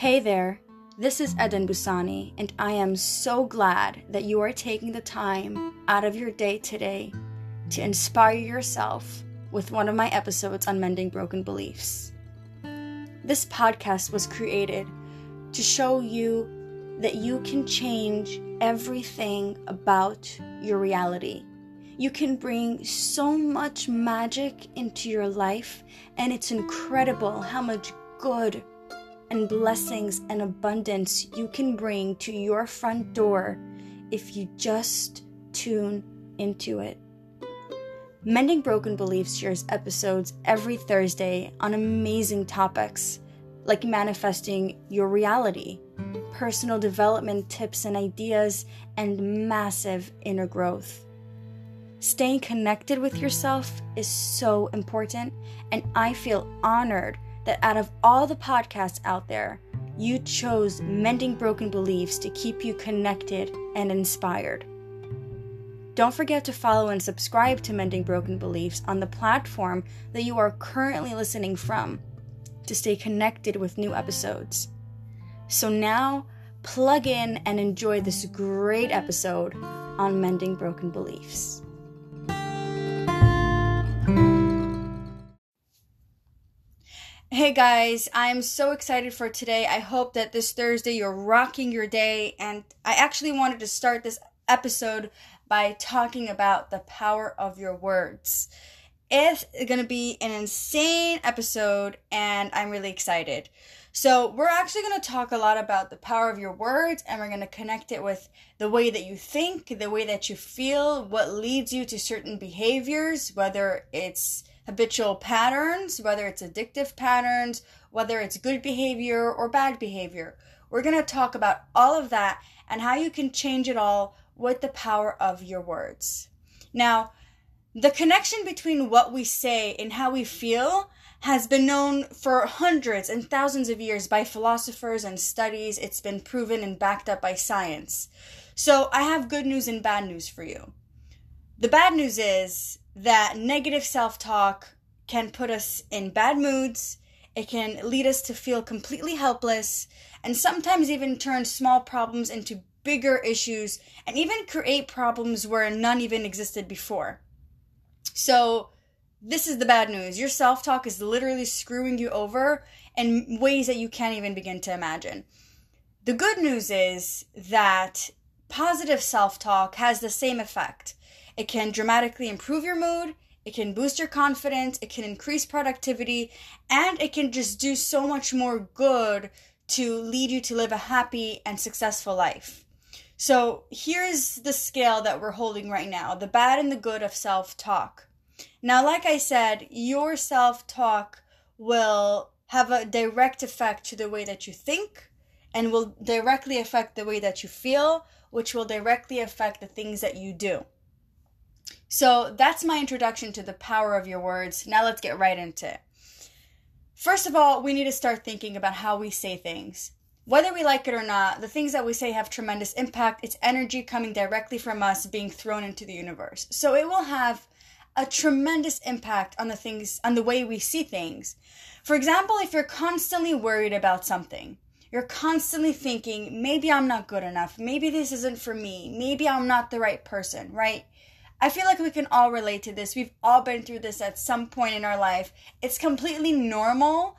Hey there, this is Eden Busani, and I am so glad that you are taking the time out of your day today to inspire yourself with one of my episodes on mending broken beliefs. This podcast was created to show you that you can change everything about your reality. You can bring so much magic into your life, and it's incredible how much good and blessings and abundance you can bring to your front door if you just tune into it. Mending Broken Beliefs shares episodes every Thursday on amazing topics like manifesting your reality, personal development tips and ideas, and massive inner growth. Staying connected with yourself is so important, and I feel honored that out of all the podcasts out there, you chose Mending Broken Beliefs to keep you connected and inspired. Don't forget to follow and subscribe to Mending Broken Beliefs on the platform that you are currently listening from to stay connected with new episodes. So now, plug in and enjoy this great episode on Mending Broken Beliefs. Hey guys, I'm so excited for today. I hope that this Thursday you're rocking your day. And I actually wanted to start this episode by talking about the power of your words. It's going to be an insane episode, and I'm really excited. So, we're actually going to talk a lot about the power of your words, and we're going to connect it with the way that you think, the way that you feel, what leads you to certain behaviors, whether it's habitual patterns, whether it's addictive patterns, whether it's good behavior or bad behavior. We're going to talk about all of that and how you can change it all with the power of your words. Now, the connection between what we say and how we feel has been known for hundreds and thousands of years by philosophers and studies. It's been proven and backed up by science. So, I have good news and bad news for you. The bad news is that negative self talk can put us in bad moods, it can lead us to feel completely helpless, and sometimes even turn small problems into bigger issues and even create problems where none even existed before. So, this is the bad news. Your self talk is literally screwing you over in ways that you can't even begin to imagine. The good news is that positive self talk has the same effect. It can dramatically improve your mood, it can boost your confidence, it can increase productivity, and it can just do so much more good to lead you to live a happy and successful life. So, here's the scale that we're holding right now the bad and the good of self talk. Now, like I said, your self talk will have a direct effect to the way that you think and will directly affect the way that you feel, which will directly affect the things that you do. So that's my introduction to the power of your words. Now let's get right into it. First of all, we need to start thinking about how we say things. Whether we like it or not, the things that we say have tremendous impact. It's energy coming directly from us being thrown into the universe. So it will have a tremendous impact on the things on the way we see things. For example, if you're constantly worried about something, you're constantly thinking, maybe I'm not good enough, maybe this isn't for me, maybe I'm not the right person, right? I feel like we can all relate to this. We've all been through this at some point in our life. It's completely normal,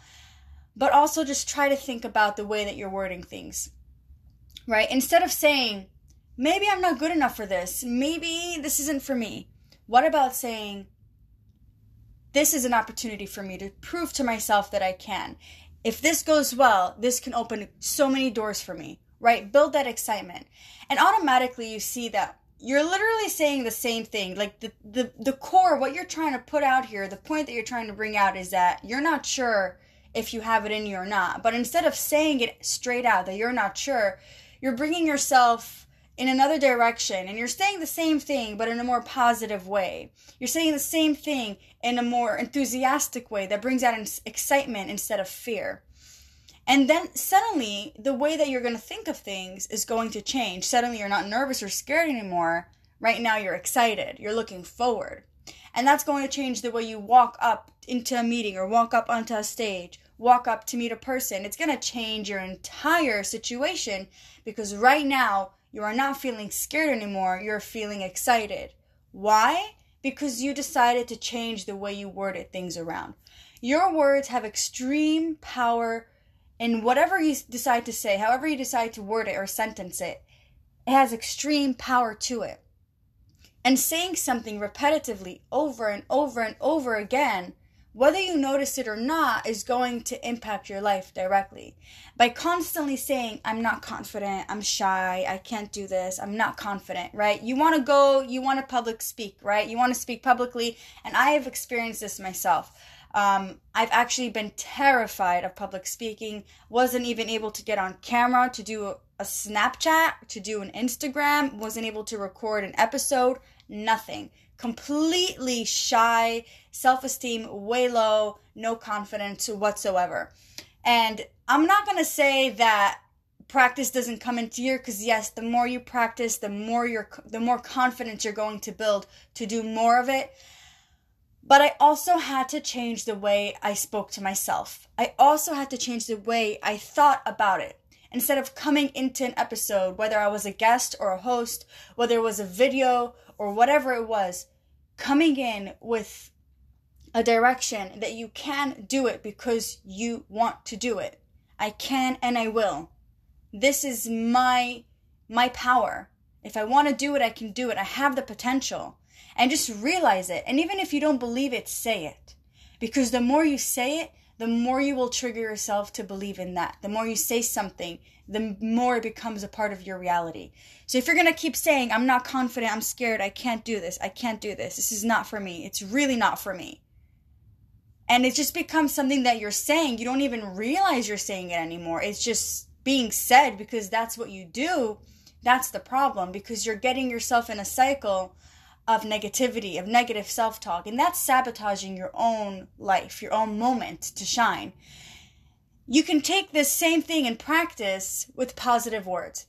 but also just try to think about the way that you're wording things. Right? Instead of saying, maybe I'm not good enough for this, maybe this isn't for me. What about saying, this is an opportunity for me to prove to myself that I can. If this goes well, this can open so many doors for me, right? Build that excitement. And automatically you see that you're literally saying the same thing. Like the, the the core what you're trying to put out here the point that you're trying to bring out is that you're not sure if you have it in you or not. But instead of saying it straight out that you're not sure you're bringing yourself in another direction. And you're saying the same thing but in a more positive way. You're saying the same thing in a more enthusiastic way that brings out excitement instead of fear and then suddenly, the way that you're going to think of things is going to change. Suddenly, you're not nervous or scared anymore. Right now, you're excited. You're looking forward. And that's going to change the way you walk up into a meeting or walk up onto a stage, walk up to meet a person. It's going to change your entire situation because right now you are not feeling scared anymore. You're feeling excited. Why? Because you decided to change the way you worded things around. Your words have extreme power in whatever you decide to say, however you decide to word it or sentence it. It has extreme power to it. And saying something repetitively over and over and over again whether you notice it or not is going to impact your life directly. By constantly saying, I'm not confident, I'm shy, I can't do this, I'm not confident, right? You want to go, you want to public speak, right? You want to speak publicly, and I have experienced this myself. Um, I've actually been terrified of public speaking, wasn't even able to get on camera to do a, Snapchat, to do an Instagram, wasn't able to record an episode, nothing. Completely shy, self esteem way low, no confidence whatsoever. And I'm not going to say that practice doesn't come into gear because yes the more you practice the more you're the more confidence you're going to build to do more of it but i also had to change the way i spoke to myself i also had to change the way i thought about it instead of coming into an episode whether i was a guest or a host whether it was a video or whatever it was coming in with a direction that you can do it because you want to do it. I can and I will. This is my my power. If I want to do it, I can do it. I have the potential. And just realize it. And even if you don't believe it, say it. Because the more you say it, the more you will trigger yourself to believe in that. The more you say something, the more it becomes a part of your reality. So if you're going to keep saying, I'm not confident, I'm scared, I can't do this, I can't do this, this is not for me, it's really not for me. And it just becomes something that you're saying. You don't even realize you're saying it anymore. It's just being said because that's what you do. That's the problem because you're getting yourself in a cycle of negativity, of negative self talk, and that's sabotaging your own life, your own moment to shine. You can take this same thing and practice with positive words.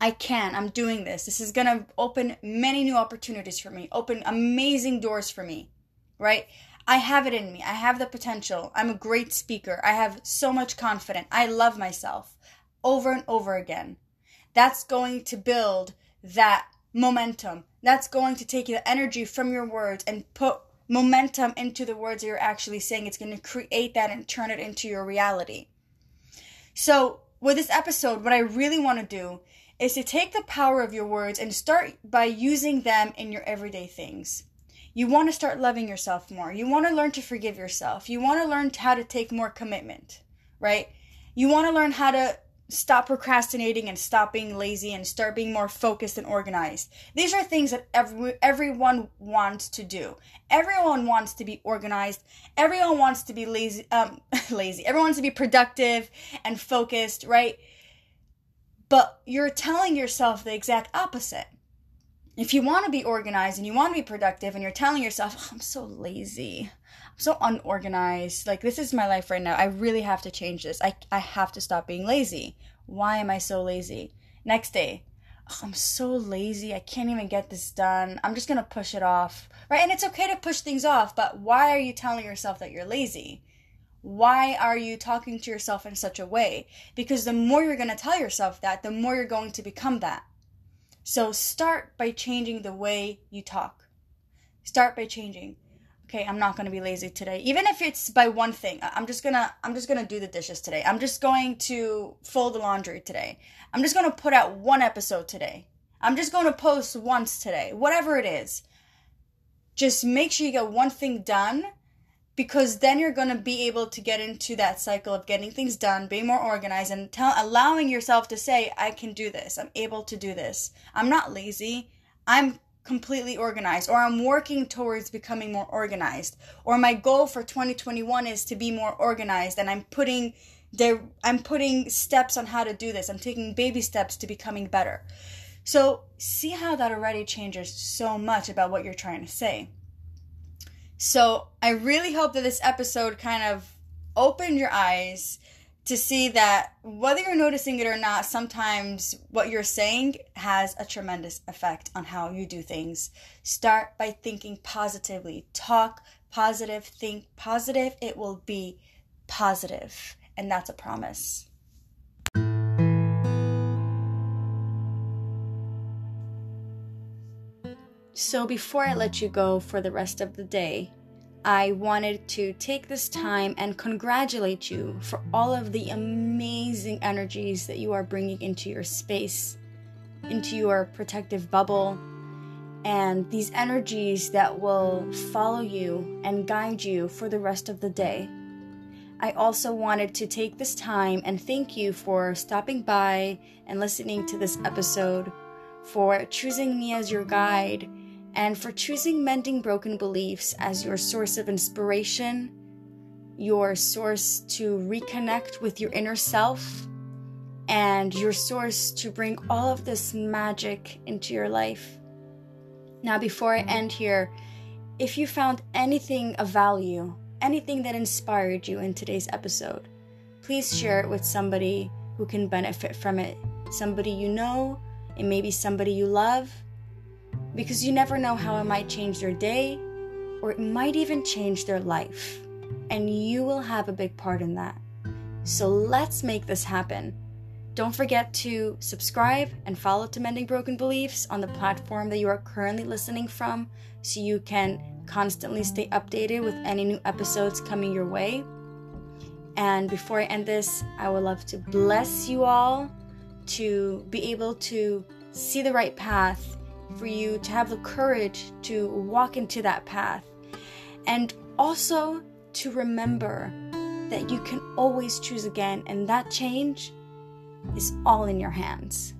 I can. I'm doing this. This is going to open many new opportunities for me, open amazing doors for me, right? I have it in me. I have the potential. I'm a great speaker. I have so much confidence. I love myself over and over again. That's going to build that momentum. That's going to take the energy from your words and put momentum into the words you're actually saying. It's going to create that and turn it into your reality. So, with this episode, what I really want to do is to take the power of your words and start by using them in your everyday things. You want to start loving yourself more. You want to learn to forgive yourself. You want to learn how to take more commitment, right? You want to learn how to stop procrastinating and stop being lazy and start being more focused and organized. These are things that every, everyone wants to do. Everyone wants to be organized. Everyone wants to be lazy um lazy. Everyone wants to be productive and focused, right? But you're telling yourself the exact opposite. If you want to be organized and you want to be productive and you're telling yourself, oh, I'm so lazy. So unorganized. Like this is my life right now. I really have to change this. I I have to stop being lazy. Why am I so lazy? Next day, oh, I'm so lazy. I can't even get this done. I'm just going to push it off. Right? And it's okay to push things off, but why are you telling yourself that you're lazy? Why are you talking to yourself in such a way? Because the more you're going to tell yourself that, the more you're going to become that. So start by changing the way you talk. Start by changing okay i'm not going to be lazy today. Even if it's by one thing i'm just going to i'm just going to do the dishes today. I'm just going to fold the laundry today. I'm just going to put out one episode today. I'm just going to post once today whatever it is. Just make sure you get one thing done because then you're going to be able to get into that cycle of getting things done being more organized and tell, allowing yourself to say i can do this. I'm able to do this. I'm not lazy. I'm completely organized or I'm working towards becoming more organized or my goal for 2021 is to be more organized and I'm putting there I'm putting steps on how to do this. I'm taking baby steps to becoming better. So, see how that already changes so much about what you're trying to say. So, I really hope that this episode kind of opened your eyes to see that whether you're noticing it or not, sometimes what you're saying has a tremendous effect on how you do things. Start by thinking positively. Talk positive, think positive. It will be positive, and that's a promise. So, before I let you go for the rest of the day, I wanted to take this time and congratulate you for all of the amazing energies that you are bringing into your space, into your protective bubble, and these energies that will follow you and guide you for the rest of the day. I also wanted to take this time and thank you for stopping by and listening to this episode, for choosing me as your guide, and for choosing Mending Broken Beliefs as your source of inspiration, your source to reconnect with your inner self, and your source to bring all of this magic into your life. Now, before I end here, if you found anything of value, anything that inspired you in today's episode, please share it with somebody who can benefit from it. Somebody you know, it may be somebody you love, because you never know how it might change their day or it might even change their life. And you will have a big part in that. So let's make this happen. Don't forget to subscribe and follow to Mending Broken Beliefs on the platform that you are currently listening from so you can constantly stay updated with any new episodes coming your way. And before I end this, I would love to bless you all to be able to see the right path, for you to have the courage to walk into that path, and also to remember that you can always choose again, and that change is all in your hands.